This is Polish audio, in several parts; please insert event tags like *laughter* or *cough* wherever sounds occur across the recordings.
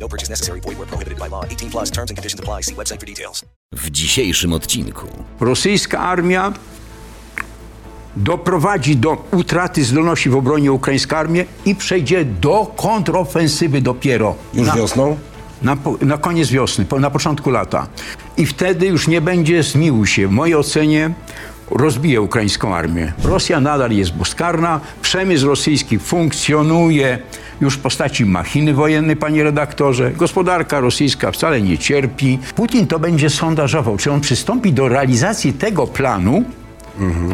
No purchase necessary. Void where prohibited by law. 18 plus terms and conditions apply. See website for details. W dzisiejszym odcinku Rosyjska armia doprowadzi do utraty zdolności w obronie ukraińskiej armii i przejdzie do kontrofensywy dopiero. Już na, wiosną? Na, na koniec wiosny, po, na początku lata. I wtedy już nie będzie zmiłuj się. W mojej ocenie rozbije ukraińską armię. Rosja nadal jest bezkarna, przemysł rosyjski funkcjonuje już w postaci machiny wojennej, panie redaktorze. Gospodarka rosyjska wcale nie cierpi. Putin to będzie sondażował, czy on przystąpi do realizacji tego planu,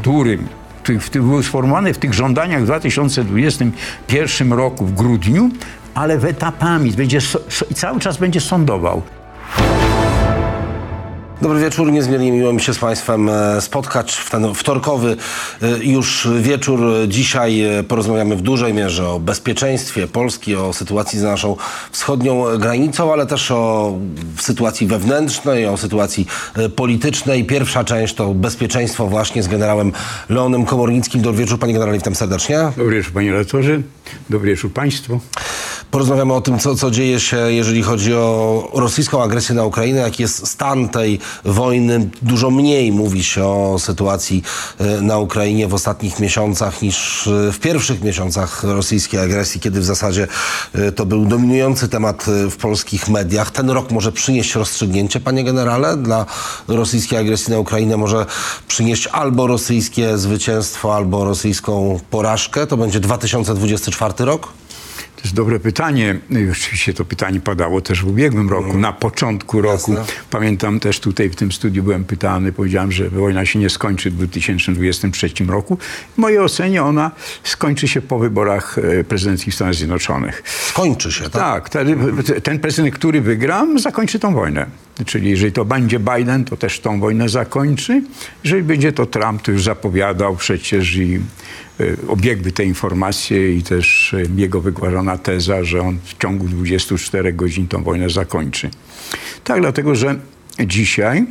który który w- był sformułowany w tych żądaniach w 2021 roku w grudniu, ale w etapami będzie so, cały czas będzie sądował. Dobry wieczór, niezmiernie miło mi się z Państwem e, spotkać w ten wtorkowy e, już wieczór. Dzisiaj e, porozmawiamy w dużej mierze o bezpieczeństwie Polski, o sytuacji za naszą wschodnią granicą, ale też o sytuacji wewnętrznej, o sytuacji politycznej. Pierwsza część to bezpieczeństwo właśnie z generałem Leonem Komornickim. Dobry wieczór, Panie Generale, witam serdecznie. Dobry wieczór panie redaktorze, dobry wieczór państwu. Porozmawiamy o tym, co, co dzieje się, jeżeli chodzi o rosyjską agresję na Ukrainę, jaki jest stan tej wojny. Dużo mniej mówi się o sytuacji e, na Ukrainie w ostatnich miesiącach niż e, w pierwszych miesiącach rosyjskiej agresji, kiedy w zasadzie e, to był dominujący temat w polskich mediach. Ten rok może przynieść rozstrzygnięcie, panie generale, dla rosyjskiej agresji na Ukrainę. Może przynieść albo rosyjskie zwycięstwo, albo rosyjską porażkę. To będzie 2024 rok? To jest dobre pytanie. I Oczywiście to pytanie padało też w ubiegłym roku, na początku roku. Jasne. Pamiętam też tutaj w tym studiu byłem pytany, powiedziałem, że wojna się nie skończy w 2023 roku. W mojej ocenie ona skończy się po wyborach e, prezydenckich Stanów Zjednoczonych. Skończy się, tak? Tak, ten prezydent, który wygra, zakończy tą wojnę. Czyli jeżeli to będzie Biden, to też tą wojnę zakończy. Jeżeli będzie to Trump, to już zapowiadał przecież i obiegły te informacje i też y, jego wygłażona teza, że on w ciągu 24 godzin tą wojnę zakończy. Tak, dlatego że dzisiaj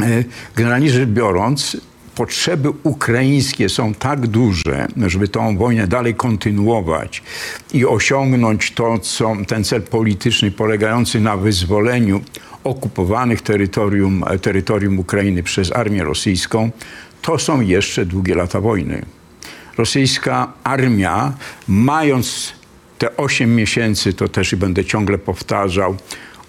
E, Generalnie rzecz biorąc, potrzeby ukraińskie są tak duże, żeby tą wojnę dalej kontynuować i osiągnąć to, co ten cel polityczny polegający na wyzwoleniu okupowanych terytorium, terytorium Ukrainy przez armię rosyjską, to są jeszcze długie lata wojny. Rosyjska armia, mając te 8 miesięcy, to też i będę ciągle powtarzał,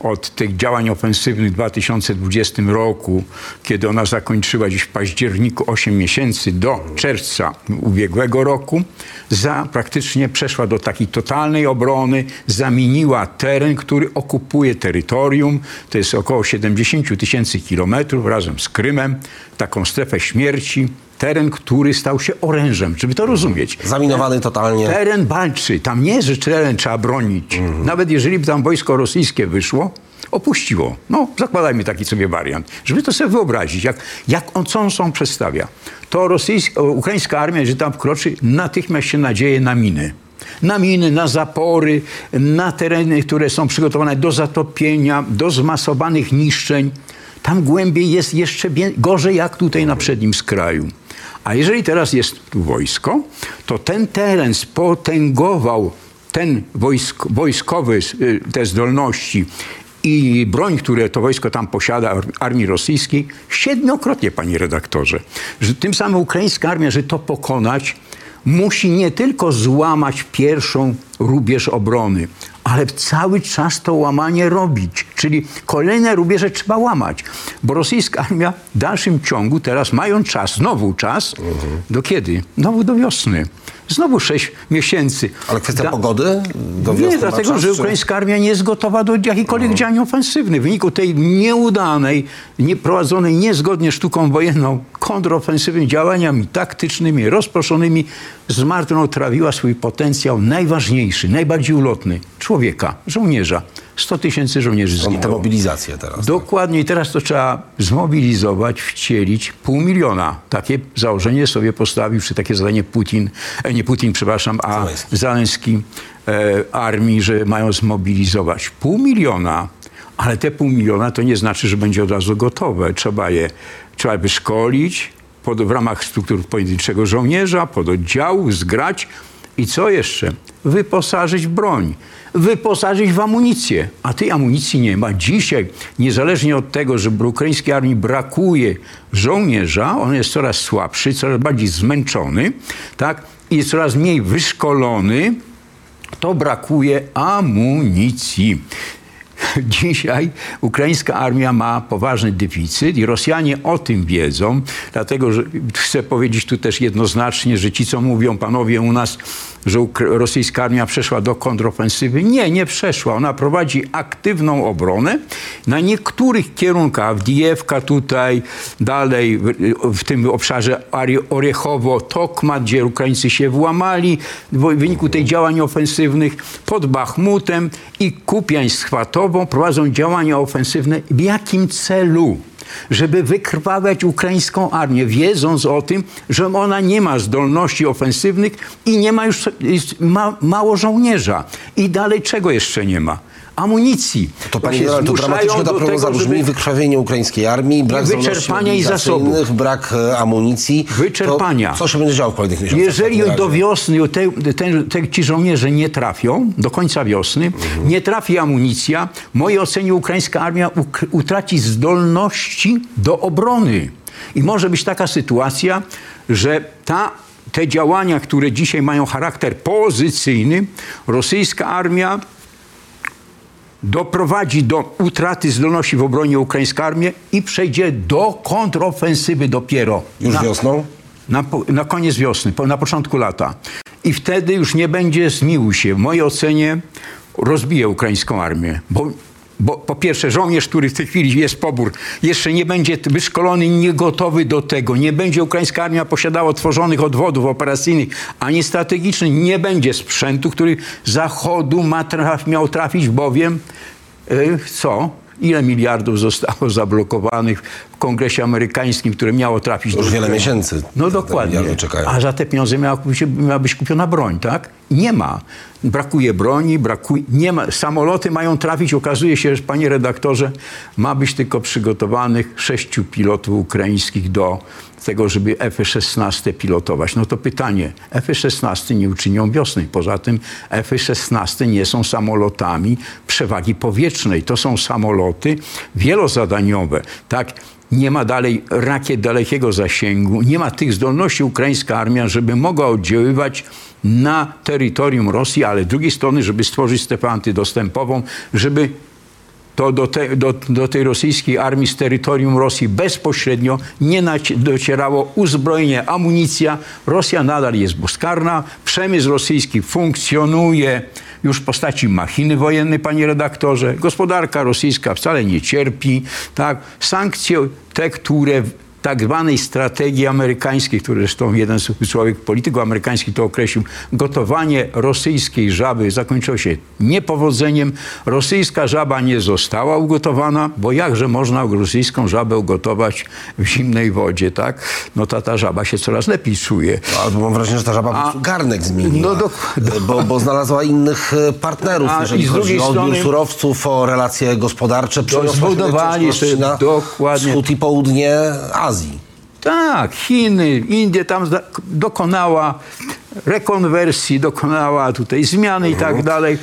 od tych działań ofensywnych w 2020 roku, kiedy ona zakończyła dziś w październiku 8 miesięcy do czerwca ubiegłego roku, za, praktycznie przeszła do takiej totalnej obrony, zamieniła teren, który okupuje terytorium, to jest około 70 tysięcy kilometrów razem z Krymem, taką strefę śmierci, teren, który stał się orężem, żeby to rozumieć. Zaminowany totalnie. Teren walczy. Tam nie jest, że teren trzeba bronić. Nawet jeżeli by tam wojsko rosyjskie wyszło, opuściło. No, zakładajmy taki sobie wariant. Żeby to sobie wyobrazić, jak, jak on, co on są przedstawia. To rosyjska, ukraińska armia, jeżeli tam wkroczy, natychmiast się nadzieje na miny. Na miny, na zapory, na tereny, które są przygotowane do zatopienia, do zmasowanych niszczeń. Tam głębiej jest jeszcze gorzej jak tutaj na przednim skraju. A jeżeli teraz jest wojsko, to ten teren spotęgował ten wojsk, wojskowy, y, te zdolności i broń, które to wojsko tam posiada, ar- armii rosyjskiej, siedmiokrotnie, panie redaktorze. Że tym samym ukraińska armia, żeby to pokonać, musi nie tylko złamać pierwszą rubież obrony, ale cały czas to łamanie robić. Czyli kolejne rubieże trzeba łamać. Bo rosyjska armia w dalszym ciągu teraz mają czas, znowu czas, do kiedy? Znowu do wiosny. Znowu sześć miesięcy. Ale kwestia Da- pogody? Do nie, dlatego, czas, że ukraińska armia nie jest gotowa do jakichkolwiek działań ofensywnych. W wyniku tej nieudanej, nie prowadzonej niezgodnie z sztuką wojenną kontrofensywnymi działaniami taktycznymi, rozproszonymi, zmarnotrawiła swój potencjał najważniejszy, najbardziej ulotny człowieka, żołnierza. 100 tysięcy żołnierzy zginęło. mobilizacje teraz. Dokładnie. I teraz to trzeba zmobilizować, wcielić pół miliona. Takie założenie sobie postawił, czy takie zadanie Putin, e, nie Putin, przepraszam, a. Zaleński e, armii, że mają zmobilizować pół miliona. Ale te pół miliona to nie znaczy, że będzie od razu gotowe. Trzeba je trzeba wyszkolić pod, w ramach struktur pojedynczego żołnierza, pododdziału, zgrać i co jeszcze? Wyposażyć broń, wyposażyć w amunicję. A tej amunicji nie ma. Dzisiaj, niezależnie od tego, że ukraińskiej armii brakuje żołnierza, on jest coraz słabszy, coraz bardziej zmęczony, tak? I jest coraz mniej wyszkolony, to brakuje amunicji. *laughs* Dzisiaj ukraińska armia ma poważny deficyt i Rosjanie o tym wiedzą, dlatego że chcę powiedzieć tu też jednoznacznie, że ci, co mówią panowie u nas, że rosyjska armia przeszła do kontrofensywy, nie, nie przeszła. Ona prowadzi aktywną obronę na niektórych kierunkach, Diewka tutaj, dalej w, tym obszarze Ari- Oriechowo-Tokmat, gdzie Ukraińcy się włamali w wyniku tych działań ofensywnych, pod Bachmutem i Kupiańsk-Chwatową prowadzą działania ofensywne. W jakim celu? Żeby wykrwawiać ukraińską armię, wiedząc o tym, że ona nie ma zdolności ofensywnych i nie ma już ma, mało żołnierza. I dalej czego jeszcze nie ma? Amunicji. To panie generale, to dramatycznie ta tego, brzmi żeby- wykrwawienie ukraińskiej armii, brak wyczerpania i zasobów. brak e, amunicji. Wyczerpania. To co się będzie działo w kolejnych miesiącach? Jeżeli do wiosny te, te, te, ci żołnierze nie trafią, do końca wiosny, nie trafi amunicja, w mojej ocenie ukraińska armia utraci zdolności do obrony. I może być taka sytuacja, że ta, te działania, które dzisiaj mają charakter pozycyjny, rosyjska armia doprowadzi do utraty zdolności w obronie ukraińskiej armii i przejdzie do kontrofensywy dopiero. Już Na- wiosną? na, na koniec wiosny, po, na początku lata. I wtedy już nie będzie zmiłuj się. W mojej ocenie rozbije ukraińską armię. Bo, bo po pierwsze, żołnierz, który w tej chwili jest pobór, jeszcze nie będzie wyszkolony, nie gotowy do tego. Nie będzie ukraińska armia posiadała tworzonych odwodów operacyjnych ani strategicznych. Nie będzie sprzętu, który z zachodu ma traf, miał trafić, bowiem y, co? Ile miliardów zostało *laughs* zablokowanych w kongresie amerykańskim, które miało trafić Już do wiele miesięcy No dokładnie. A za te pieniądze miała, miała być kupiona broń, tak? Nie ma. Brakuje broni, brakuje, nie ma. Samoloty mają trafić. Okazuje się, że panie redaktorze, ma być tylko przygotowanych sześciu pilotów ukraińskich do tego, żeby F-16 pilotować. No to pytanie, F-16 nie uczynią wiosny. Poza tym F-16 nie są samolotami przewagi powietrznej. To są samoloty wielozadaniowe, tak? Nie ma dalej rakiet dalekiego zasięgu, nie ma tych zdolności ukraińska armia, żeby mogła oddziaływać na terytorium Rosji, ale z drugiej strony, żeby stworzyć strefę antydostępową, żeby to do, te, do, do tej rosyjskiej armii z terytorium Rosji bezpośrednio nie docierało uzbrojenie, amunicja. Rosja nadal jest bezkarna, przemysł rosyjski funkcjonuje już w postaci machiny wojennej, panie redaktorze. Gospodarka rosyjska wcale nie cierpi. Tak? Sankcje te, które tak zwanej strategii amerykańskiej, które zresztą jeden z człowiek polityków amerykańskich to określił, gotowanie rosyjskiej żaby zakończyło się niepowodzeniem. Rosyjska żaba nie została ugotowana, bo jakże można rosyjską żabę ugotować w zimnej wodzie, tak? No ta, ta żaba się coraz lepiej czuje. Albo mam wrażenie, że ta żaba prostu garnek zmieniła. No dokładnie. Bo, bo znalazła innych e, partnerów, A, jeżeli chodzi o odbiór strony- surowców, o relacje gospodarcze. Się zbudowali sobie na dokładnie. wschód i południe Azji. Tak, Chiny, Indie tam dokonała rekonwersji, dokonała tutaj zmiany i tak dalej.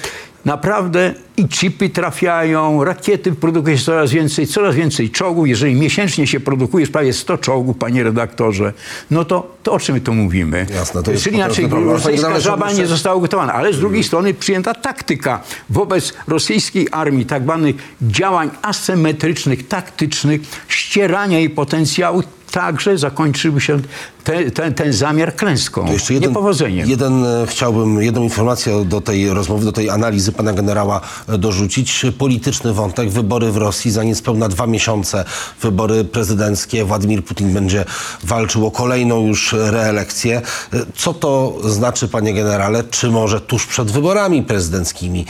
Naprawdę i chipy trafiają, rakiety produkuje się coraz więcej, coraz więcej czołgów. Jeżeli miesięcznie się produkuje prawie 100 czołgów, panie redaktorze, no to, to o czym my tu mówimy? Jasne, to jest Czyli inaczej, rosyjska żaba nie została ugotowana, ale z drugiej strony przyjęta taktyka wobec rosyjskiej armii, tak zwanych działań asymetrycznych, taktycznych, ścierania jej potencjału także zakończyłby się te, ten, ten zamiar klęską, To jeszcze jeden, niepowodzeniem. jeden, e, chciałbym jedną informację do tej rozmowy, do tej analizy pana generała e, dorzucić. Polityczny wątek, wybory w Rosji za niespełna dwa miesiące, wybory prezydenckie. Władimir Putin będzie walczył o kolejną już reelekcję. E, Co to znaczy, panie generale? Czy może tuż przed wyborami prezydenckimi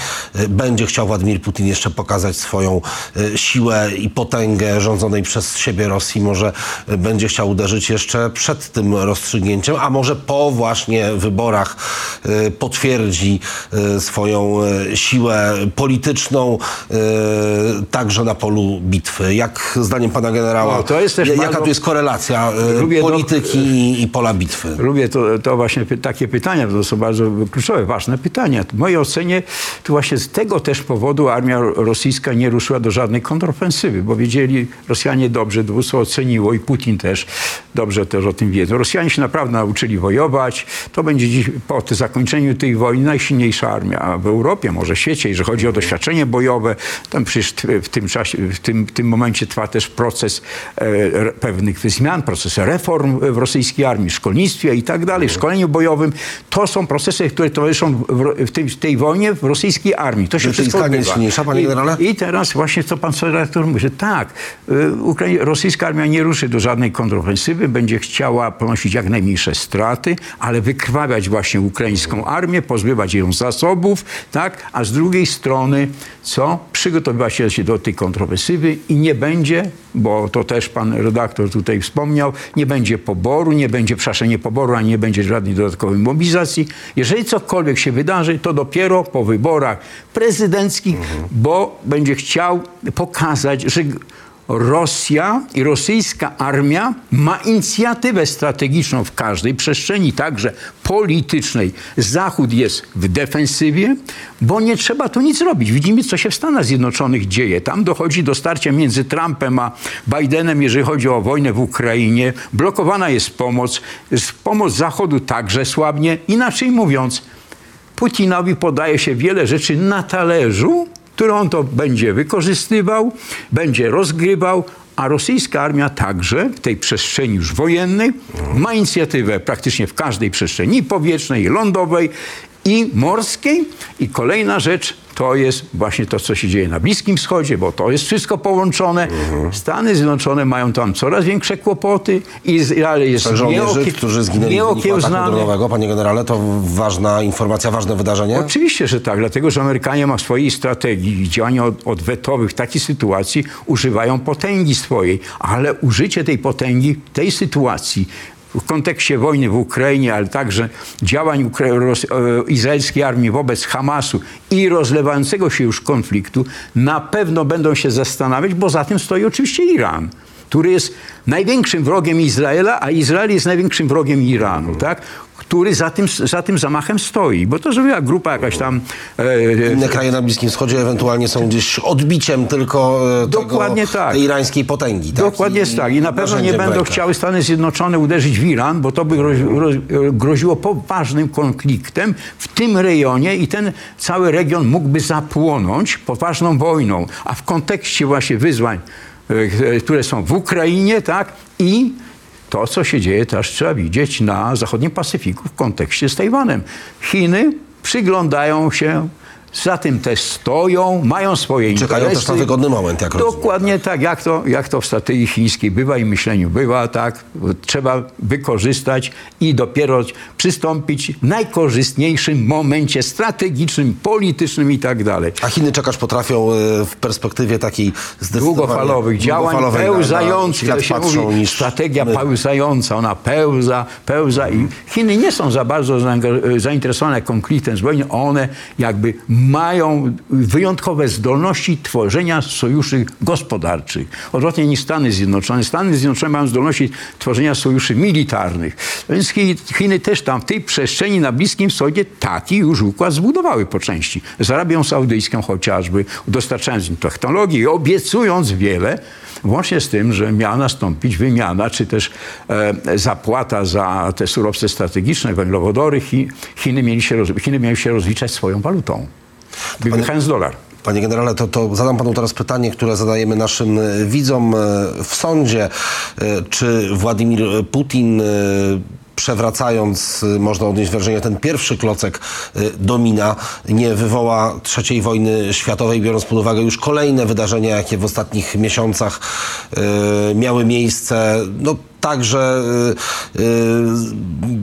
będzie chciał Władimir Putin jeszcze pokazać swoją siłę i potęgę rządzonej przez siebie Rosji? Może e, będzie chciał uderzyć jeszcze przed tym rozstrzygnięciem, a może po właśnie wyborach e, potwierdzi e, swoją e, siłę polityczną także na polu bitwy. Jak zdaniem pana generała, No, to jest też ja- jaka bardzo- tu jest korelacja Lubię do- polityki i, pola bitwy? Lubię to, to właśnie takie pytania, to są bardzo kluczowe, ważne pytania. W mojej ocenie tu właśnie z tego też powodu armia rosyjska nie ruszyła do żadnej kontrofensywy, bo wiedzieli, Rosjanie dobrze, dowództwo oceniło i Putin też dobrze też o tym wiedzą. Rosjanie się naprawdę nauczyli wojować. To będzie dziś po zakończeniu tej wojny najsilniejsza armia w Europie, może w świecie, jeżeli chodzi o doświadczenie bojowe. Tam przecież w tym czasie, w tym, w tym momencie trwa też proces e, pewnych zmian, proces reform w rosyjskiej armii, w szkolnictwie i tak dalej, w szkoleniu bojowym. To są procesy, które towarzyszą w, w, w tej wojnie w rosyjskiej armii. To się Rosyjska wszystko jest odbywa. silniejsza, panie I- generale? I teraz właśnie co pan redaktor mówi, że tak, y, Ukrai- rosyjska armia nie ruszy do żadnej kontrofensywy, będzie chciała ponosić jak najmniejsze straty, ale wykrwawiać właśnie ukraińską armię, pozbywać ją zasobów, tak, a z drugiej strony co? Przygotowywać się do tej kontrofensywy i nie będzie, bo to też pan redaktor tutaj wspomniał, nie będzie poboru, nie będzie, przepraszam, poboru, ani nie będzie żadnej dodatkowej mobilizacji. Jeżeli cokolwiek się wydarzy, to dopiero po wyborach prezydenckich, bo będzie chciał pokazać, że Rosja i rosyjska armia ma inicjatywę strategiczną w każdej przestrzeni, także politycznej. Zachód jest w defensywie, bo nie trzeba tu nic robić. Widzimy, co się w Stanach Zjednoczonych dzieje. Tam dochodzi do starcia między Trumpem a Bidenem, jeżeli chodzi o wojnę w Ukrainie. Blokowana jest pomoc. Pomoc Zachodu także słabnie. Inaczej mówiąc, Putinowi podaje się wiele rzeczy na talerzu, które on to będzie wykorzystywał, będzie rozgrywał, a rosyjska armia także w tej przestrzeni już wojennej ma inicjatywę praktycznie w każdej przestrzeni powietrznej, lądowej, i morskiej. I kolejna rzecz to jest właśnie to, co się dzieje na Bliskim Wschodzie, bo to jest wszystko połączone. Stany Zjednoczone mają tam coraz większe kłopoty. Izrael jest żołnierzy, którzy zginęli nieokiełznany. dronowego, panie generale, to ważna informacja, ważne wydarzenie? Oczywiście, że tak, dlatego że Amerykanie ma w swojej strategii działania od, odwetowych w takiej sytuacji używają potęgi swojej, ale użycie tej potęgi w tej sytuacji w kontekście wojny w Ukrainie, ale także działań ukra- ros- e, izraelskiej armii wobec Hamasu i rozlewającego się już konfliktu, na pewno będą się zastanawiać, bo za tym stoi oczywiście Iran który jest największym wrogiem Izraela, a Izrael jest największym wrogiem Iranu, tak? Który za tym, za tym zamachem stoi. Bo to zrobiła grupa jakaś tam... e, Inne kraje na Bliskim Wschodzie ewentualnie są gdzieś odbiciem tylko e, Dokładnie tego, tak. tej irańskiej potęgi. Tak? Dokładnie jest tak. I na pewno nie będą chciały Stany Zjednoczone uderzyć w Iran, bo to by grozi, roz- groziło poważnym konfliktem w tym rejonie i ten cały region mógłby zapłonąć poważną wojną. A w kontekście właśnie wyzwań, e, które są w Ukrainie, tak, i to, co się dzieje, też trzeba widzieć na zachodnim Pacyfiku w kontekście z Tajwanem. Chiny przyglądają się, za tym też stoją, mają swoje Czekają interesy. też na wygodny moment, jak rozumiem. Dokładnie tak, jak to, jak to w strategii chińskiej bywa i myśleniu bywa, tak. Trzeba wykorzystać i dopiero przystąpić w najkorzystniejszym momencie strategicznym, politycznym i tak dalej. A Chiny czekać potrafią e, w perspektywie takiej zdecydowanie Długofalowych działań na- na pełzających, to się mówi, niż strategia my. pełzająca, ona pełza, pełza i Chiny nie są za bardzo zainteresowane konfliktem zbrojnym, one jakby mają wyjątkowe zdolności tworzenia sojuszy gospodarczych. Odwrotnie niż Stany Zjednoczone. Stany Zjednoczone mają zdolności tworzenia sojuszy militarnych. Więc Chi- Chiny też tam w tej przestrzeni na Bliskim Wschodzie taki już układ zbudowały po części. Z Arabią Saudyjską chociażby, dostarczając im technologii obiecując wiele, Włącznie z tym, że miała nastąpić wymiana, czy też e, zapłata za te surowce strategiczne, węglowodory. Chi, Chiny, mieli się Chiny miały się rozliczać swoją walutą, wypychając dolar. Panie generale, to, to zadam panu teraz pytanie, które zadajemy naszym e, widzom e, w sądzie. E, Czy Władimir Putin, przewracając, można odnieść wrażenie, ten pierwszy klocek domina, nie wywoła trzeciej wojny światowej, biorąc pod uwagę już kolejne wydarzenia, jakie w ostatnich miesiącach miały miejsce? No, Także y, y,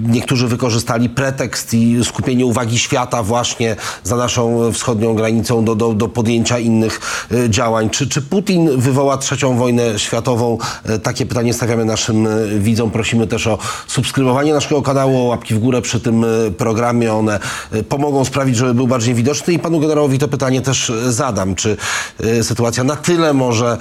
niektórzy wykorzystali pretekst i skupienie uwagi świata właśnie za naszą wschodnią granicą do, do, do podjęcia innych y, działań. Czy, czy Putin wywoła trzecią wojnę światową? Takie pytanie stawiamy naszym widzom. Prosimy też o subskrybowanie naszego kanału, o łapki w górę przy tym programie. One pomogą sprawić, żeby był bardziej widoczny. I panu generałowi to pytanie też zadam. Czy sytuacja na tyle może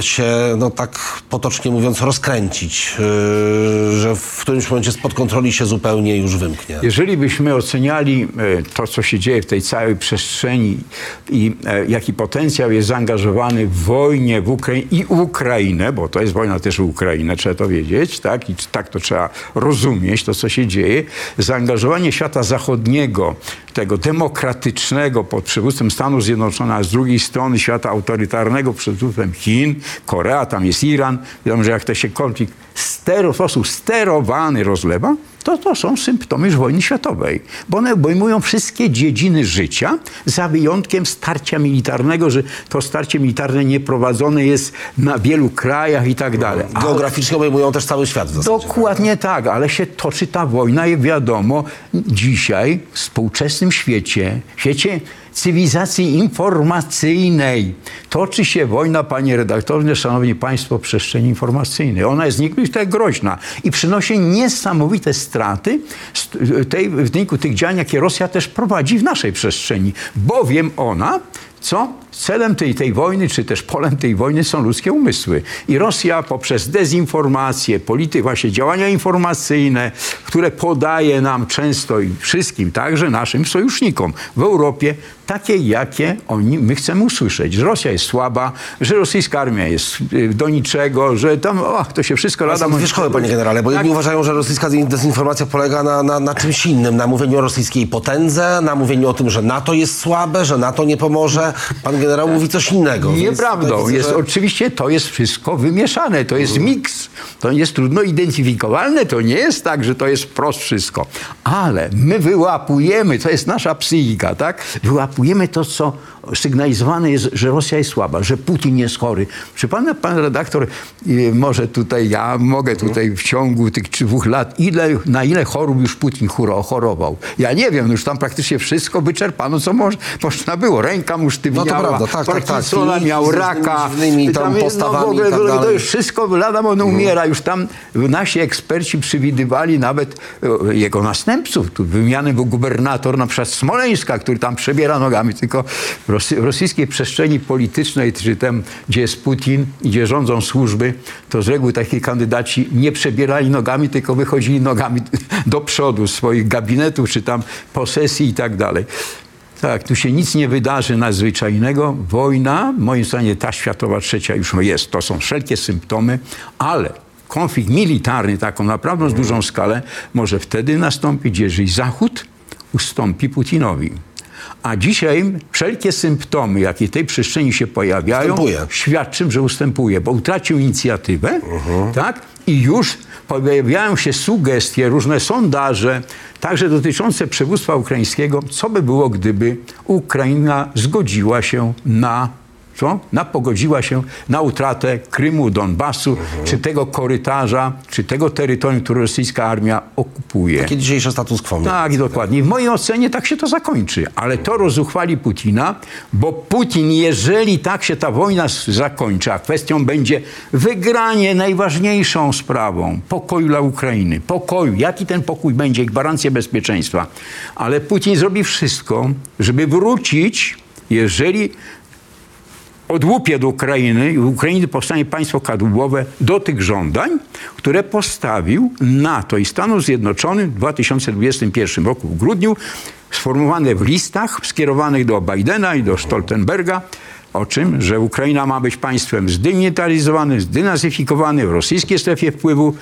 się, no tak potocznie mówiąc, rozkręcić, y, że w którymś momencie spod kontroli się zupełnie już wymknie? Jeżeli byśmy oceniali e, to, co się dzieje w tej całej przestrzeni i e, jaki potencjał jest zaangażowany w wojnie w Ukrai- i Ukrainę, bo to jest wojna też w Ukrainę, trzeba to wiedzieć, tak? I tak to trzeba rozumieć, to co się dzieje. Zaangażowanie świata zachodniego, tego demokratycznego pod przywództwem Stanów Zjednoczonych, a z drugiej strony świata autorytarnego przywództwem Chin, Korea, tam jest Iran. Wiadomo, że jak to się konflikt stero, w sposób sterowany rozlewa, to to są symptomy już wojny światowej, bo one obejmują wszystkie dziedziny życia, za wyjątkiem starcia militarnego, że to starcie militarne nie prowadzone jest na wielu krajach i tak dalej. Ale- Geograficznie obejmują też cały świat w zasadzie. Dokładnie tak, ale się toczy ta wojna i wiadomo, dzisiaj w współczesnym świecie, świecie cywilizacji informacyjnej, toczy się wojna, panie redaktorze, szanowni państwo, w przestrzeni informacyjnej. Ona jest niezwykle groźna i przynosi niesamowite straty tej, w wyniku tych działań, jakie Rosja też prowadzi w naszej przestrzeni, bowiem ona co? Celem tej, tej wojny, czy też polem tej wojny są ludzkie umysły. I Rosja poprzez dezinformację, politykę, właśnie działania informacyjne, które podaje nam często i wszystkim, także naszym sojusznikom w Europie, takie, jakie oni, my chcemy usłyszeć. Że Rosja jest słaba, że rosyjska armia jest y, do niczego, że tam, o, to się wszystko lada... Dwie szkoły, panie generale, bo Tak. jedni uważają, że rosyjska dezinformacja polega na, na, na czymś innym, na mówieniu o rosyjskiej potędze, na mówieniu o tym, że NATO jest słabe, że NATO nie pomoże. Pan generał mówi coś innego. Nieprawdą. widzę, Jest, że- Oczywiście to jest wszystko wymieszane, to jest miks. To jest trudno identyfikowalne, to nie jest tak, że to jest wprost wszystko. Ale my wyłapujemy, to jest nasza psychika, tak? Wyłapujemy to, co sygnalizowane jest, że Rosja jest słaba, że Putin jest chory. Czy pan, pan redaktor, y, może tutaj ja mogę tutaj w ciągu tych dwóch lat, ile, na ile chorób już Putin choro- chorował? Ja nie wiem, no już tam praktycznie wszystko wyczerpano, co moż, można było. Ręka mu sztywniała, No to prawda, tak, tak, tak. I- miał raka. dziwnymi tam jest, postawami w ogóle, i tak to- to dalej. już wszystko, lada on umiera. Już tam nasi eksperci przewidywali nawet e, jego następców. Tu wymiany był gubernator na przykład Smoleńska, który tam przebiera nogami. Tylko w rosy, rosyjskiej przestrzeni politycznej, czy tam, gdzie jest Putin, gdzie rządzą służby, to z reguły taki kandydaci nie przebierali nogami, tylko wychodzili nogami do przodu swoich gabinetów, czy tam posesji i tak dalej. Tak, tu się nic nie wydarzy nadzwyczajnego. Wojna, moim zdaniem ta światowa trzecia już jest. To są wszelkie symptomy, ale konflikt militarny, taką naprawdę z dużą skalę, może wtedy nastąpić, jeżeli Zachód ustąpi Putinowi. A dzisiaj wszelkie symptomy, jakie tej przestrzeni się pojawiają, Ustępuje. świadczą, że ustępuje, bo utracił inicjatywę, tak? I już pojawiają się sugestie, różne sondaże, także dotyczące przywództwa ukraińskiego, co by było, gdyby Ukraina zgodziła się na co? Na, pogodziła się na utratę Krymu, Donbasu, czy tego korytarza, czy tego terytorium, które rosyjska armia okupuje. Taki dzisiejszy status quo. Tak, dokładnie. W mojej ocenie tak się to zakończy. Ale to rozuchwali Putina, bo Putin, jeżeli tak się ta wojna zakończy, a kwestią będzie wygranie najważniejszą sprawą pokoju dla Ukrainy. Pokoju. Jaki ten pokój będzie? Gwarancję bezpieczeństwa. Ale Putin zrobi wszystko, żeby wrócić, jeżeli odłupie do Ukrainy i w Ukrainie powstanie państwo kadłubowe do tych żądań, które postawił NATO i Stanów Zjednoczonych w 2021 roku w grudniu, sformułowane w listach skierowanych do Bidena i do Stoltenberga, o czym, że Ukraina ma być państwem zdemilitaryzowanym, zdenazyfikowanym w rosyjskiej strefie wpływu,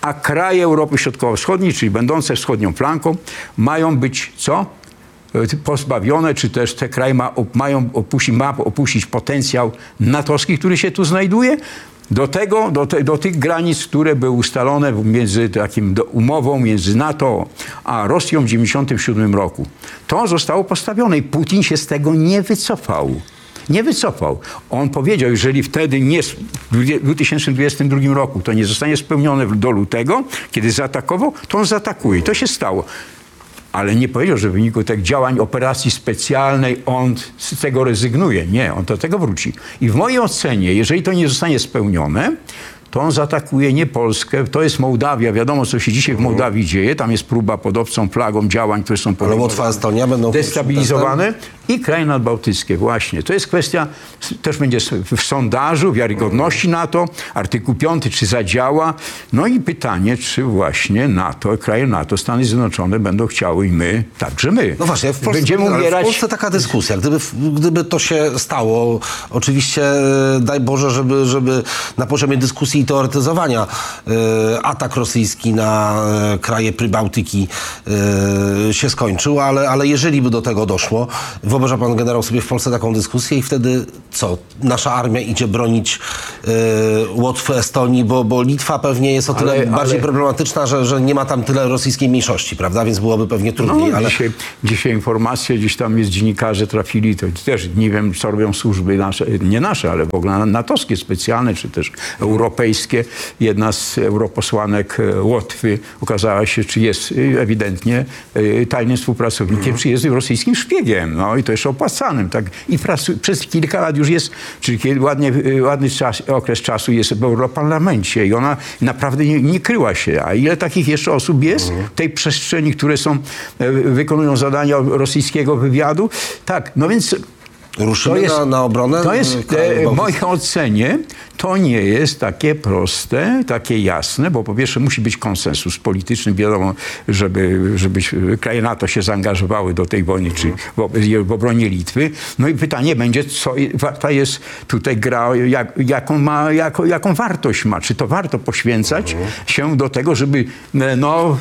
a kraje Europy Środkowo-Wschodniej, czyli będące wschodnią flanką, mają być co? E, pozbawione, czy też te kraje ma, mają opuścić, ma opuścić potencjał natowski, który się tu znajduje, do tego, do, te, do tych granic, które były ustalone między takim do, umową między NATO a Rosją w 1997 roku. To zostało postawione i Putin się z tego nie wycofał. Nie wycofał. On powiedział, jeżeli wtedy nie, w 2022 roku to nie zostanie spełnione do lutego, kiedy zaatakował, to on zaatakuje. To się stało. Ale nie powiedział, że w wyniku tych działań operacji specjalnej on z tego rezygnuje. Nie, on do tego wróci. I w mojej ocenie, jeżeli to nie zostanie spełnione, to on zaatakuje nie Polskę, to jest Mołdawia. Wiadomo, co się dzisiaj w Mołdawii dzieje. Tam jest próba pod obcą flagą działań, które są Ale Łotwa, Estonia będą destabilizowane i kraje nadbałtyckie właśnie. To jest kwestia, też będzie w sondażu wiarygodności NATO, artykuł 5, czy zadziała. No i pytanie, czy właśnie NATO, kraje NATO, Stany Zjednoczone będą chciały i my, także my. No właśnie, w Polsce, Będziemy umierać. w Polsce taka dyskusja. Gdyby, gdyby to się stało, oczywiście e, daj Boże, żeby, żeby na poziomie dyskusji i teoretyzowania e, atak rosyjski na e, kraje Prybałtyki e, się skończył, ale, ale jeżeli by do tego doszło, wyobraża pan generał sobie w Polsce taką dyskusję i wtedy co? Nasza armia idzie bronić Łotwy, Estonii, bo, bo Litwa pewnie jest o tyle Ale- bardziej ale- problematyczna, że, że nie ma tam tyle rosyjskiej mniejszości, prawda? Więc byłoby pewnie trudniej, No, ale... dzisiaj, dzisiaj informacje, gdzieś tam jest dziennikarze trafili, to też nie wiem, co robią służby nasze, nie nasze, ale w ogóle natowskie specjalne, czy też europejskie. Jedna z europosłanek e, Łotwy okazała się, czy jest e, ewidentnie e, tajnym współpracownikiem, czy jest rosyjskim szpiegiem. No i to jeszcze opłacanym. Tak? I przez kilka lat już jest, czyli kiedy ładnie, ładny czas, okres czasu jest w Europarlamencie i ona naprawdę nie, nie kryła się. A ile takich jeszcze osób jest w tej przestrzeni, które są, wykonują zadania rosyjskiego wywiadu? Tak, no więc Ruszymy na, na obronę? to jest, w mojej ocenie, to nie jest takie proste, takie jasne, bo po pierwsze musi być konsensus polityczny, wiadomo, żeby, żeby kraje NATO się zaangażowały do tej wojny, czy w, obronie Litwy. No i pytanie będzie, co warta jest tutaj gra, jak, jaką, ma, jako, jaką wartość ma. Czy to warto poświęcać się do tego, żeby no,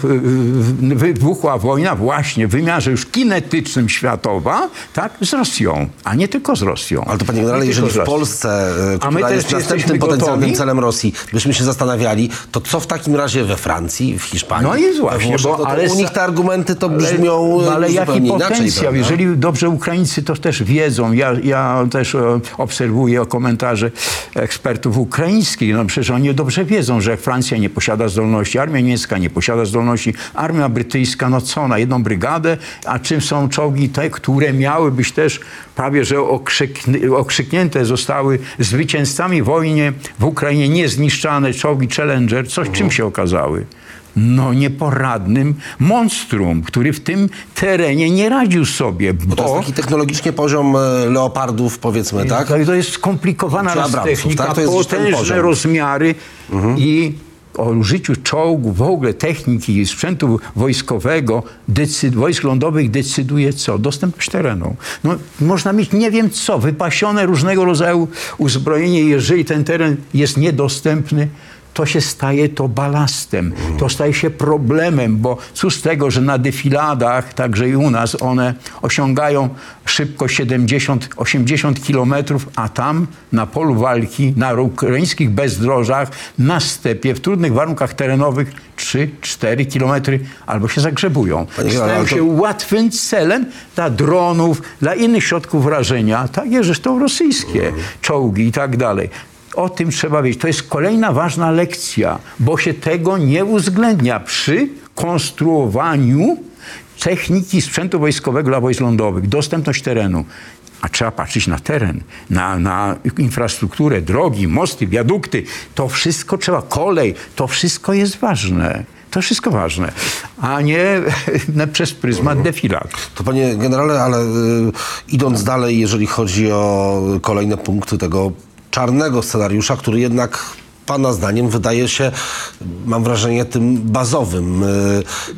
wybuchła wojna właśnie w wymiarze już kinetycznym światowa, tak, z Rosją, a nie tylko z Rosją. Ale to panie generale, jeżeli w. Polsce, e, A my która jest następnym jesteśmy potencjalnym gotowi? celem Rosji, byśmy się zastanawiali, to co w takim razie we Francji, w Hiszpanii, No we właśnie, Włoszech, bo- no to ale u nich te argumenty to brzmią ale, e, ale jaki zupełnie inaczej. potencjał? prawda? Jeżeli dobrze Ukraińcy to też wiedzą, ja, ja też e, obserwuję komentarze ekspertów ukraińskich, no przecież oni dobrze wiedzą, że Francja nie posiada zdolności, armia niemiecka nie posiada zdolności, armia brytyjska, no co, na jedną brygadę, a czym są czołgi te, które miały być też prawie, że okrzykn- okrzyknięte zostały zwycięzcami w wojnie w Ukrainie, niezniszczane czołgi Challenger, coś czym się okazały? no nieporadnym monstrum, który w tym terenie nie radził sobie, bo, To jest taki technologicznie poziom e, leopardów, powiedzmy, tak? to jest skomplikowana technika, tak? To jest potężne rozmiary i o użyciu czołgu, w ogóle techniki sprzętu wojskowego, wojsk lądowych decyduje co? Dostępność terenu. No, można mieć nie wiem co, wypasione różnego rodzaju uzbrojenie, jeżeli ten teren jest niedostępny, to się staje to balastem, to staje się problemem, bo cóż z tego, że na defiladach, także i u nas, one osiągają szybkość 70-80 kilometrów, a tam na polu walki, na ukraińskich bezdrożach, na stepie, w trudnych warunkach terenowych 3-4 kilometry albo się zagrzebują. Panie Stają to- się łatwym celem dla dronów, dla innych środków wrażenia, takie zresztą rosyjskie, czołgi i tak dalej. O tym trzeba wiedzieć. To jest kolejna ważna lekcja, bo się tego nie uwzględnia przy konstruowaniu techniki sprzętu wojskowego dla wojsk lądowych, dostępność terenu. A trzeba patrzeć na teren, na, na infrastrukturę, drogi, mosty, wiadukty. To wszystko trzeba, kolej, to wszystko jest ważne. To wszystko ważne, a nie *laughs* przez pryzmat defilad. To panie generale, ale y, idąc dalej, jeżeli chodzi o kolejne punkty tego czarnego scenariusza, który jednak Pana zdaniem wydaje się, mam wrażenie, tym bazowym,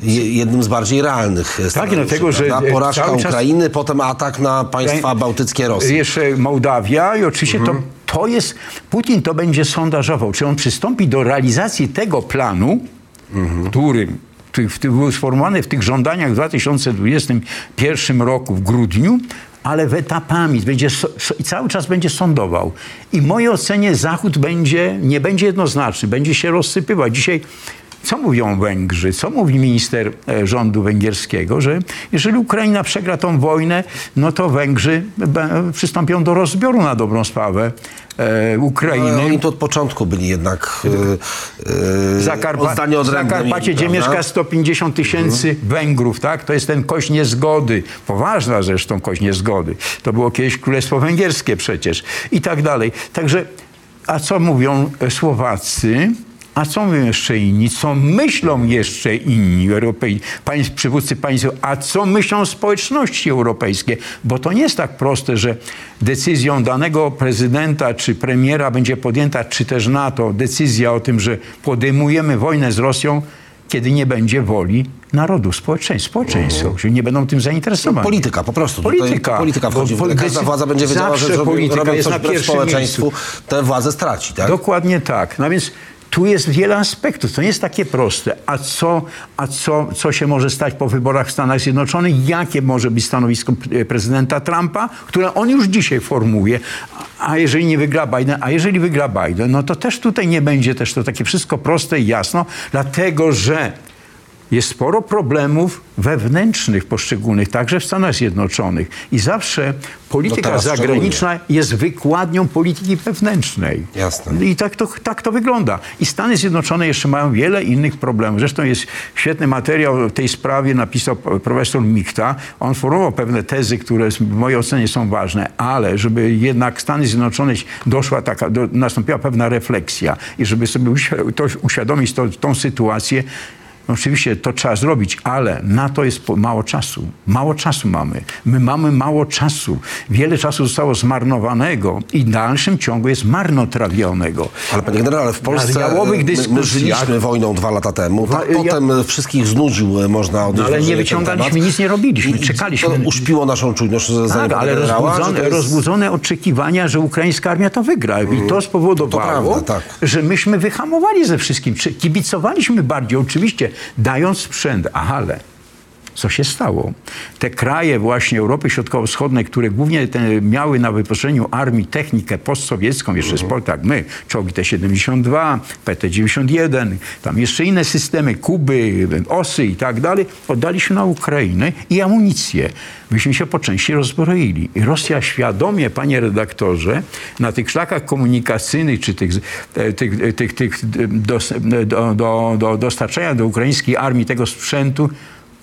je- jednym z bardziej realnych scenariuszy, dlatego, że, e, Porażka czas- Ukrainy, potem atak na państwa bałtyckie Rosji. Jeszcze Mołdawia i oczywiście to, to jest, Putin to będzie sondażował, czy on przystąpi do realizacji tego planu, który który w- był sformułowany w tych żądaniach w 2021 roku w grudniu, ale w etapami będzie i cały czas będzie sądował. I w mojej ocenie Zachód będzie, nie będzie jednoznaczny, będzie się rozsypywać. Dzisiaj co mówią Węgrzy, co mówi minister e, rządu węgierskiego, że jeżeli Ukraina przegra tą wojnę, no to Węgrzy przystąpią do rozbioru na dobrą sprawę e, Ukrainy. Ale oni tu od początku byli jednak yy, Zakarpa- oddani od ręki. Zakarpacie, gdzie mieszka 150 tysięcy Węgrów, tak? To jest ten kość niezgody. Poważna zresztą kość niezgody. To było kiedyś Królestwo Węgierskie przecież i tak dalej. Także, a co mówią e, Słowacy? A co mówią jeszcze inni? Co myślą jeszcze inni Europej, państw, przywódcy państw? A co myślą społeczności europejskie? Bo to nie jest tak proste, że decyzją danego prezydenta czy premiera będzie podjęta, czy też NATO, decyzja o tym, że podejmujemy wojnę z Rosją, kiedy nie będzie woli narodu, społeczeństw, społeczeństwa, że nie będą tym zainteresowani. Polityka po prostu. Polityka. polityka wchodzi. Bo w. Każda władza będzie wiedziała, że polityka robiąc jest coś na społeczeństwu, tę władzę straci. Tak? Dokładnie tak. No więc tu jest wiele aspektów. To nie jest takie proste. A co, a co, co się może stać po wyborach w Stanach Zjednoczonych? Jakie może być stanowisko p- prezydenta Trumpa, które on już dzisiaj formułuje? A a jeżeli nie wygra Biden, a jeżeli wygra Biden, no to też tutaj nie będzie też to takie wszystko proste i jasno, dlatego że jest sporo problemów wewnętrznych poszczególnych, także w Stanach Zjednoczonych. I zawsze polityka No zagraniczna jest wykładnią polityki wewnętrznej. Jasne. I tak to, tak to wygląda. I Stany Zjednoczone jeszcze mają wiele innych problemów. Zresztą jest świetny materiał w tej sprawie, napisał profesor Michta. On formułował pewne tezy, które w mojej ocenie są ważne, ale żeby jednak Stany Zjednoczone doszła taka, do, nastąpiła pewna refleksja i żeby sobie uświadomić to, tą sytuację, no Oczywiście to trzeba zrobić, ale na to jest mało czasu. Mało czasu mamy. My mamy mało czasu. Wiele czasu zostało zmarnowanego i w dalszym ciągu jest marnotrawionego. Ale panie generale, w Polsce my, my żyliśmy wojną dwa lata temu. Wa- ja- potem wszystkich znudził, e, można odnieść No, ale nie wyciągaliśmy, nic nie robiliśmy, I- czekaliśmy. To uśpiło naszą czujność Tak, ale rozbudzone, jest- rozbudzone oczekiwania, że ukraińska armia to wygra. I to spowodowało, To prawda, tak. że myśmy wyhamowali ze wszystkim. Kibicowaliśmy bardziej, oczywiście, dając sprzęt, ale co się stało? Te kraje właśnie Europy Środkowo-Wschodniej, które głównie miały na wyposażeniu armii technikę postsowiecką, jeszcze Mhm. sport tak my, czołgi T-72, PT-91, tam jeszcze inne systemy, Kuby, Osy i tak dalej, oddaliśmy na Ukrainę i amunicję. Myśmy się po części rozbroili. I Rosja świadomie, panie redaktorze, na tych szlakach komunikacyjnych, czy tych, e, tych, e, tych, tych dos, do, do, do dostarczania do ukraińskiej armii tego sprzętu,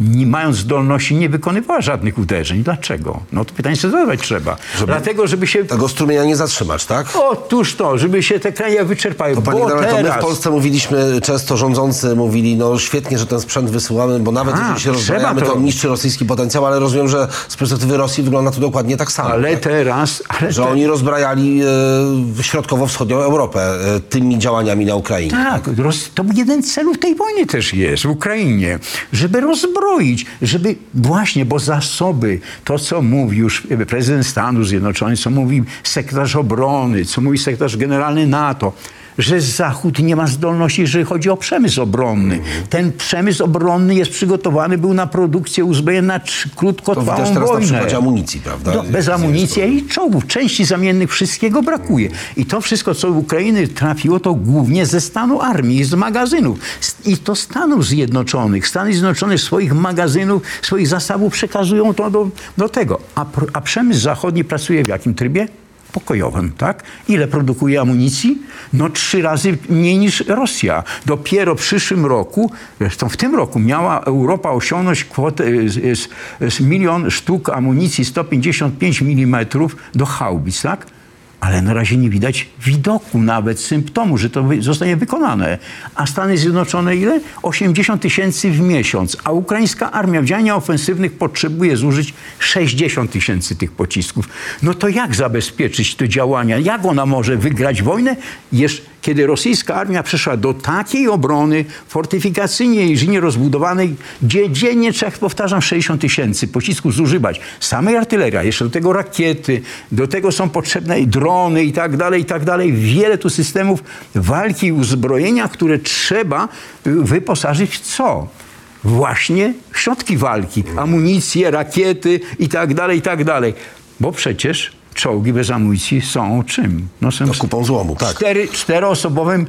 nie mając zdolności, nie wykonywała żadnych uderzeń. Dlaczego? No to pytanie sobie zadawać trzeba. Dlatego, żeby się... Tego strumienia nie zatrzymać, tak? Otóż to, żeby się te kraje wyczerpały. To panie bo generale, to my w teraz... Polsce mówiliśmy, często rządzący mówili, no świetnie, że ten sprzęt wysyłamy, bo nawet A, jeżeli się rozbrajamy, to to- niszczy rosyjski potencjał, ale rozumiem, że z perspektywy Rosji wygląda to dokładnie tak samo. Ale tak? teraz... Ale Że te- oni rozbrajali e, środkowo-wschodnią Europę e, tymi działaniami na Ukrainie. Tak, roz, to jeden z celów tej wojny też jest w Ukrainie, żeby rozbroić, żeby właśnie, bo zasoby, to co mówi już prezydent Stanów Zjednoczonych, co mówi sekretarz obrony, co mówi sekretarz generalny NATO, że Zachód nie ma zdolności, jeżeli chodzi o przemysł obronny. Ten przemysł obronny jest przygotowany, był na produkcję uzbrojenia na To krótkotrwałą widać teraz na wojnę. przykładzie amunicji, prawda? No, bez amunicji i czołgów, części zamiennych, wszystkiego brakuje. I to wszystko, co Ukrainy trafiło, to głównie ze stanu armii, z magazynów. I to Stanów Zjednoczonych. Stany Zjednoczone swoich magazynów, swoich zasobów przekazują to do, do tego. A, a przemysł zachodni pracuje w jakim trybie? Pokojowym, tak? Ile produkuje amunicji? No trzy razy mniej niż Rosja. Dopiero w przyszłym roku, zresztą w tym roku miała Europa osiągnąć kwotę z, z, z milion sztuk amunicji 155 mm do haubic, tak? Ale na razie nie widać widoku, nawet symptomu, że to zostanie wykonane. A Stany Zjednoczone ile? 80 tysięcy w miesiąc. A ukraińska armia w działaniach ofensywnych potrzebuje zużyć 60 tysięcy tych pocisków. No to jak zabezpieczyć te działania? Jak ona może wygrać wojnę, jeż, kiedy rosyjska armia przeszła do takiej obrony fortyfikacyjnie i żynie rozbudowanej, gdzie dziennie trzeba, powtarzam, 60 tysięcy pocisków zużywać. Samej artyleria, jeszcze do tego rakiety, do tego są potrzebne i drony i tak dalej, i tak dalej. Wiele tu systemów walki i uzbrojenia, które trzeba wyposażyć w co? właśnie środki walki, amunicje, rakiety i tak dalej, i tak dalej. Bo przecież czołgi bez amunicji są czym? No są No, kupą złomu, tak. Cztery, czteroosobowym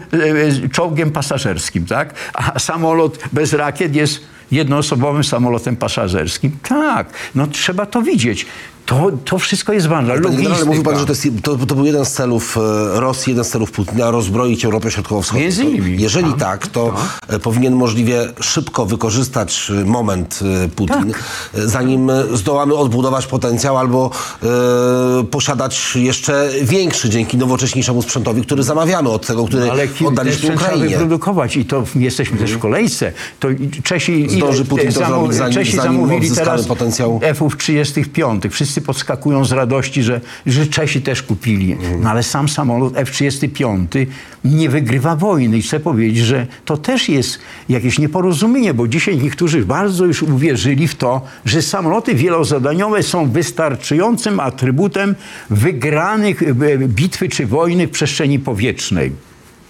e, czołgiem pasażerskim, tak? A samolot bez rakiet jest jednoosobowym samolotem pasażerskim. Tak, no trzeba to widzieć. To, to wszystko jest ważne. Logistyka. mówił pan, że to, jest, to, to był jeden z celów e, Rosji, jeden z celów Putina, rozbroić Europę Środkowo-Wschodnią. Między innymi. Jeżeli A, tak, to e, powinien możliwie szybko wykorzystać e, moment Putin, Tak. zanim zdołamy odbudować potencjał albo e, posiadać jeszcze większy dzięki nowocześniejszemu sprzętowi, który zamawiamy od tego, który Ale kim oddaliśmy Ukrainie. wyprodukować i to jesteśmy też w kolejce. To Czesi, Zdąży Putin to zrobić, zanim- Czesi zanim zamówili teraz potencjał. F-ów 35. Wszyscy podskakują z radości, że, że Czesi też kupili. No ale sam samolot F-35 nie wygrywa wojny. I chcę powiedzieć, że to też jest jakieś nieporozumienie, bo dzisiaj niektórzy bardzo już uwierzyli w to, że samoloty wielozadaniowe są wystarczającym atrybutem wygranych e, bitwy czy wojny w przestrzeni powietrznej.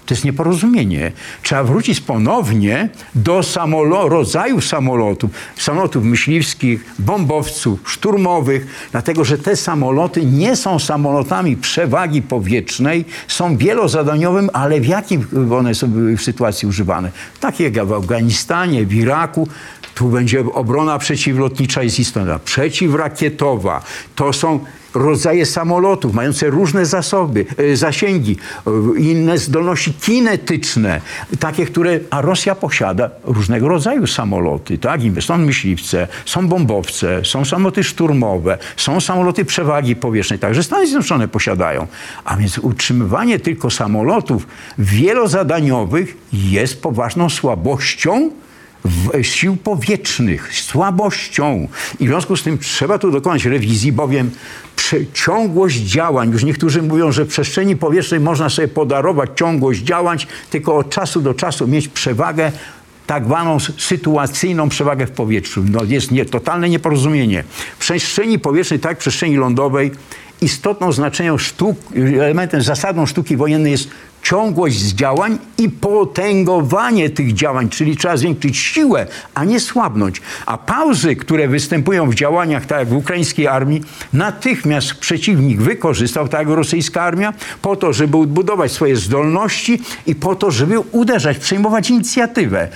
To jest nieporozumienie. Trzeba wrócić ponownie do samolo- rodzajów samolotów, samolotów myśliwskich, bombowców, szturmowych, dlatego że te samoloty nie są samolotami przewagi powietrznej, są wielozadaniowymi, ale w jakim one są w sytuacji używane? Tak jak w Afganistanie, w Iraku, tu będzie obrona przeciwlotnicza jest istotna, przeciwrakietowa. To są rodzaje samolotów mające różne zasoby, e, zasięgi, e, inne zdolności kinetyczne, takie, które, a Rosja posiada różnego rodzaju samoloty, tak? Są myśliwce, są bombowce, są samoloty szturmowe, są samoloty przewagi powietrznej, także Stany Zjednoczone posiadają. A więc utrzymywanie tylko samolotów wielozadaniowych jest poważną słabością sił powietrznych, słabością. I w związku z tym trzeba tu dokonać rewizji, bowiem ciągłość działań, już niektórzy mówią, że w przestrzeni powietrznej można sobie podarować ciągłość działań, tylko od czasu do czasu mieć przewagę tak zwaną sytuacyjną przewagę w powietrzu. No jest nie, totalne nieporozumienie. W przestrzeni powietrznej, tak jak w przestrzeni lądowej, istotną znaczeniem sztuk, elementem, zasadą sztuki wojennej jest ciągłość działań i potęgowanie tych działań, czyli trzeba zwiększyć siłę, a nie słabnąć. A pauzy, które występują w działaniach, tak jak w ukraińskiej armii, natychmiast przeciwnik wykorzystał, tak jak rosyjska armia, po to, żeby odbudować swoje zdolności i po to, żeby uderzać, przejmować inicjatywę.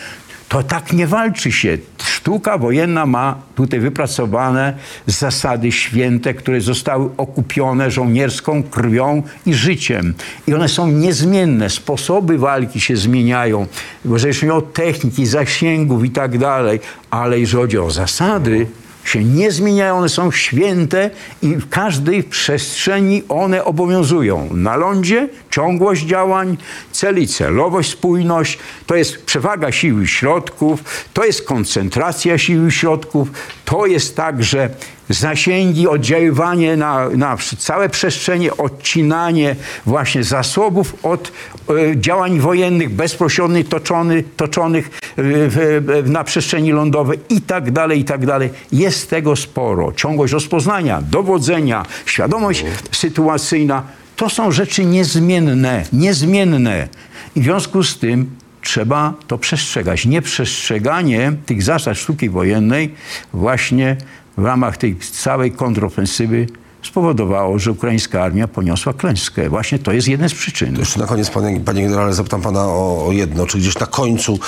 To tak nie walczy się. Sztuka wojenna ma tutaj wypracowane zasady święte, które zostały okupione żołnierską krwią i życiem. I one są niezmienne. Sposoby walki się zmieniają. Bo zależnie od techniki, zasięgów i tak dalej. Ale jeżeli chodzi o zasady, się nie zmieniają, one są święte i w każdej przestrzeni one obowiązują. Na lądzie ciągłość działań, cel i celowość, spójność, to jest przewaga sił i środków, to jest koncentracja sił i środków, to jest także zasięgi, oddziaływanie na, na całe przestrzenie, odcinanie właśnie zasobów od e, działań wojennych bezpośrednio toczony, toczonych e, w, w, na przestrzeni lądowej i tak dalej, i tak dalej. Jest tego sporo. Ciągłość rozpoznania, dowodzenia, świadomość sytuacyjna, to są rzeczy niezmienne, niezmienne. I w związku z tym trzeba to przestrzegać. Nieprzestrzeganie tych zasad sztuki wojennej właśnie w ramach tej całej kontrofensywy spowodowało, że ukraińska armia poniosła klęskę. Właśnie to jest jedna z przyczyn. Jeszcze na koniec, panie, panie generale, zapytam pana o, o jedno. Czy gdzieś na końcu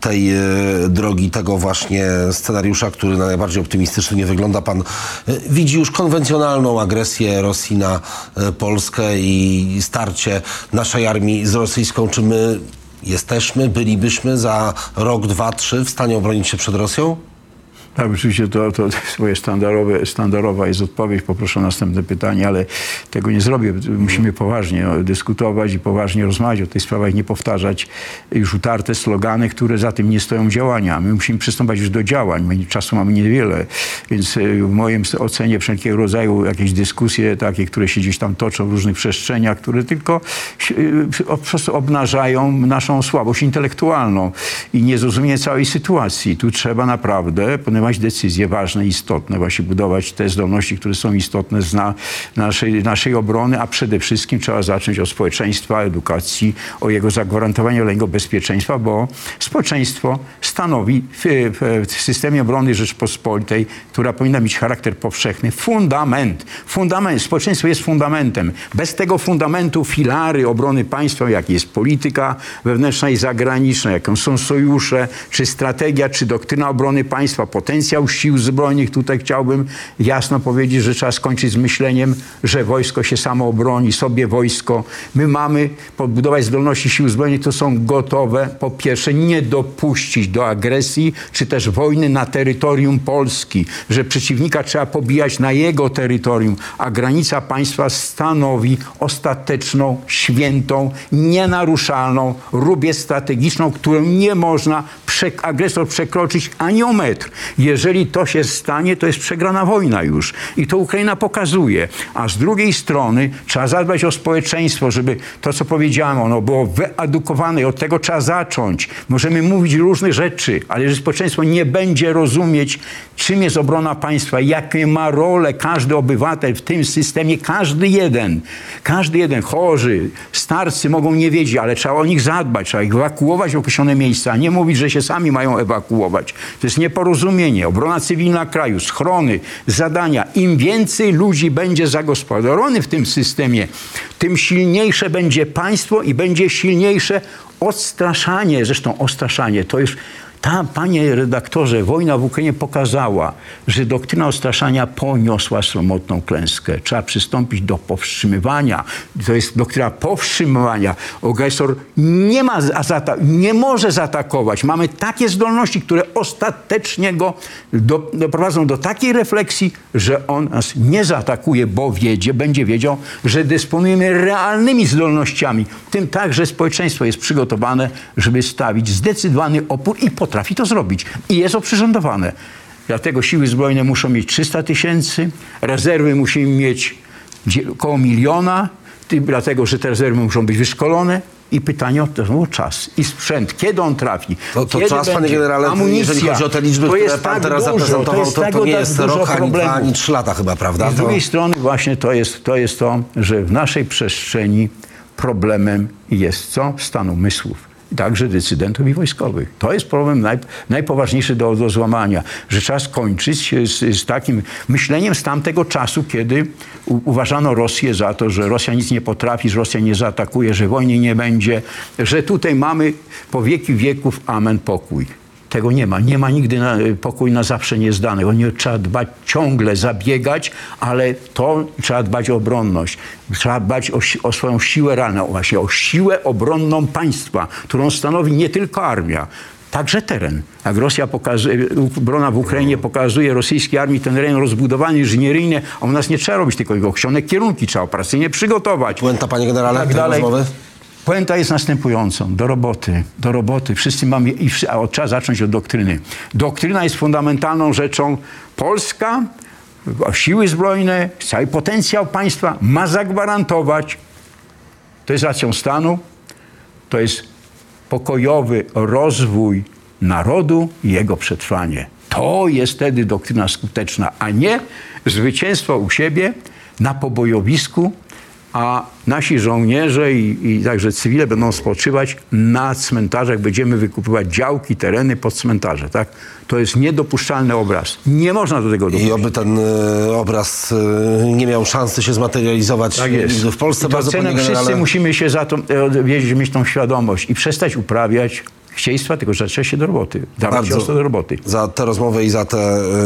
tej e, drogi, tego właśnie scenariusza, który na najbardziej optymistyczny nie wygląda, pan e, widzi już konwencjonalną agresję Rosji na e, Polskę i starcie naszej armii z rosyjską? Czy my jesteśmy, bylibyśmy za rok, dwa, trzy w stanie obronić się przed Rosją? Tak, oczywiście to, to swoje standardowe, standardowa jest odpowiedź. Poproszę o następne pytanie, ale tego nie zrobię. Musimy poważnie no, dyskutować i poważnie rozmawiać o tych sprawach, nie powtarzać już utarte slogany, które za tym nie stoją działania. My musimy przystąpić już do działań. My czasu mamy niewiele, więc w moim ocenie wszelkiego rodzaju jakieś dyskusje takie, które się gdzieś tam toczą w różnych przestrzeniach, które tylko po prostu obnażają naszą słabość intelektualną i niezrozumienie całej sytuacji. Tu trzeba naprawdę podejmować podejmować decyzje ważne, istotne, właśnie budować te zdolności, które są istotne dla naszej, naszej obrony, a przede wszystkim trzeba zacząć od społeczeństwa, edukacji, o jego zagwarantowanie, o jego bezpieczeństwa, bo społeczeństwo stanowi w, w, systemie obrony Rzeczpospolitej, która powinna mieć charakter powszechny, fundament. Fundament. Społeczeństwo jest fundamentem. Bez tego fundamentu filary obrony państwa, jak jest polityka wewnętrzna i zagraniczna, jaką są sojusze, czy strategia, czy doktryna obrony państwa, potencjał sił zbrojnych. Tutaj chciałbym jasno powiedzieć, że trzeba skończyć z myśleniem, że wojsko się samo obroni, sobie wojsko. My mamy podbudować zdolności sił zbrojnych, to są gotowe, po pierwsze, nie dopuścić do agresji, czy też wojny na terytorium Polski, że przeciwnika trzeba pobijać na jego terytorium, a granica państwa stanowi ostateczną, świętą, nienaruszalną rubię strategiczną, którą nie można prze agresor przekroczyć ani o metr. Jeżeli to się stanie, to jest przegrana wojna już. I to Ukraina pokazuje. A z drugiej strony trzeba zadbać o społeczeństwo, żeby to, co powiedziałem, ono było wyedukowane i od tego trzeba zacząć. Możemy mówić różne rzeczy, ale jeżeli społeczeństwo nie będzie rozumieć, czym jest obrona państwa, jakie ma rolę każdy obywatel w tym systemie, każdy jeden, każdy jeden, chorzy, starcy mogą nie wiedzieć, ale trzeba o nich zadbać, trzeba ich ewakuować w określone miejsca, a nie mówić, że się sami mają ewakuować. To jest nieporozumienie. Obrona cywilna kraju, schrony, zadania. Im więcej ludzi będzie zagospodarowany w tym systemie, tym silniejsze będzie państwo i będzie silniejsze odstraszanie. Zresztą odstraszanie to już ta, panie redaktorze, wojna w Ukrainie pokazała, że doktryna ostraszania poniosła sromotną klęskę. Trzeba przystąpić do powstrzymywania. To jest doktryna powstrzymywania. Agresor nie, ma nie może zaatakować. Mamy takie zdolności, które ostatecznie go do, doprowadzą do takiej refleksji, że on nas nie zaatakuje, bo wiedzie, będzie wiedział, że dysponujemy realnymi zdolnościami. Tym także społeczeństwo jest przygotowane, żeby stawić zdecydowany opór i pod potrafi to zrobić i jest oprzyrządowane. Dlatego siły zbrojne muszą mieć 300 tysięcy, rezerwy musimy mieć około miliona, dlatego że te rezerwy muszą być wyszkolone. I pytanie o to czas i sprzęt. Kiedy on trafi? To, to czas, panie generale, Amunicja. jeżeli chodzi o te liczby, to które pan tak teraz dużo, zaprezentował, to, to, to nie tak jest dużo rok, ani dwa, ani trzy lata chyba, prawda? I z drugiej strony właśnie to jest, to jest to, że w naszej przestrzeni problemem jest co? Stan umysłów. Także decydentów i wojskowych. To jest problem naj, najpoważniejszy do, do złamania, że trzeba skończyć z, z takim myśleniem z tamtego czasu, kiedy u, uważano Rosję za to, że Rosja nic nie potrafi, że Rosja nie zaatakuje, że wojny nie będzie, że tutaj mamy po wieki wieków amen pokój. Tego nie ma. Nie ma nigdy na, pokój na zawsze niezdany. O nie trzeba dbać, ciągle zabiegać, ale to trzeba dbać o obronność. Trzeba dbać o, o swoją siłę realną, właśnie o siłę obronną państwa, którą stanowi nie tylko armia, także teren. Jak Rosja pokazuje, obrona w Ukrainie pokazuje rosyjskiej armii ten rejon rozbudowany inżynieryjnie, a u nas nie trzeba robić tylko jego określone kierunki, trzeba operacyjnie przygotować. Puenta, panie generale, Tak dalej. rozmowy? Puenta jest następującą. Do roboty. Do roboty. Wszyscy mamy... I a trzeba zacząć od doktryny. Doktryna jest fundamentalną rzeczą. Polska, siły zbrojne, cały potencjał państwa ma zagwarantować, to jest racją stanu, to jest pokojowy rozwój narodu i jego przetrwanie. To jest wtedy doktryna skuteczna, a nie zwycięstwo u siebie na pobojowisku, a nasi żołnierze i, i także cywile będą spoczywać na cmentarzach, będziemy wykupywać działki, tereny pod cmentarze. Tak? To jest niedopuszczalny obraz. Nie można do tego I dopuścić. oby ten e, obraz e, nie miał szansy się zmaterializować Tak jest. w Polsce. I to Bardzo, cenę panie wszyscy generale, musimy się za to e, wiedzieć, mieć tą świadomość i przestać uprawiać chcieństwa, tylko że trzeba się do roboty. Dawać ostro do roboty. za tę rozmowę i za tę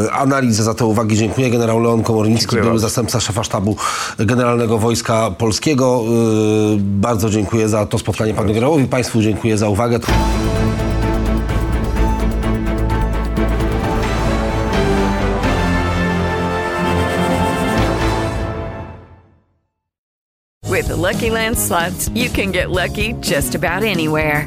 e, analizę, za te uwagi dziękuję. Generał Leon Komornicki, Dziękuję były bardzo. zastępca szefa sztabu Generalnego Wojska Polskiego. E, Bardzo dziękuję za to spotkanie panu generałowi. Państwu dziękuję za uwagę. With the Lucky Land slots, you can get lucky just about anywhere.